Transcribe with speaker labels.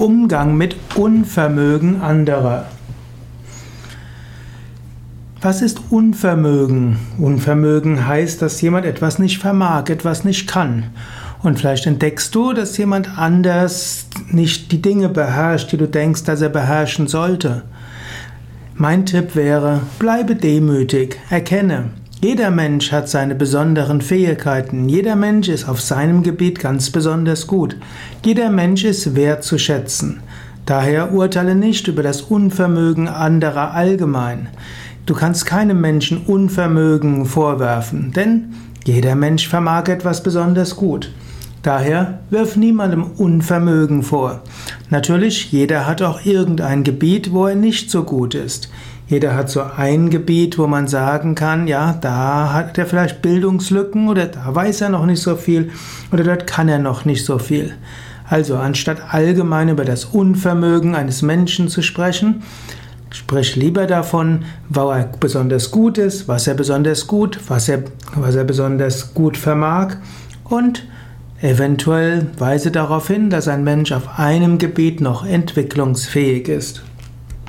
Speaker 1: Umgang mit Unvermögen anderer. Was ist Unvermögen? Unvermögen heißt, dass jemand etwas nicht vermag, etwas nicht kann. Und vielleicht entdeckst du, dass jemand anders nicht die Dinge beherrscht, die du denkst, dass er beherrschen sollte. Mein Tipp wäre, bleibe demütig, erkenne, jeder Mensch hat seine besonderen Fähigkeiten. Jeder Mensch ist auf seinem Gebiet ganz besonders gut. Jeder Mensch ist wertzuschätzen. Daher urteile nicht über das Unvermögen anderer allgemein. Du kannst keinem Menschen Unvermögen vorwerfen, denn jeder Mensch vermag etwas besonders gut. Daher wirf niemandem Unvermögen vor. Natürlich, jeder hat auch irgendein Gebiet, wo er nicht so gut ist. Jeder hat so ein Gebiet, wo man sagen kann, ja, da hat er vielleicht Bildungslücken oder da weiß er noch nicht so viel oder dort kann er noch nicht so viel. Also anstatt allgemein über das Unvermögen eines Menschen zu sprechen, sprich lieber davon, wo er besonders gut ist, was er besonders gut, was er, was er besonders gut vermag und eventuell weise darauf hin, dass ein Mensch auf einem Gebiet noch entwicklungsfähig ist.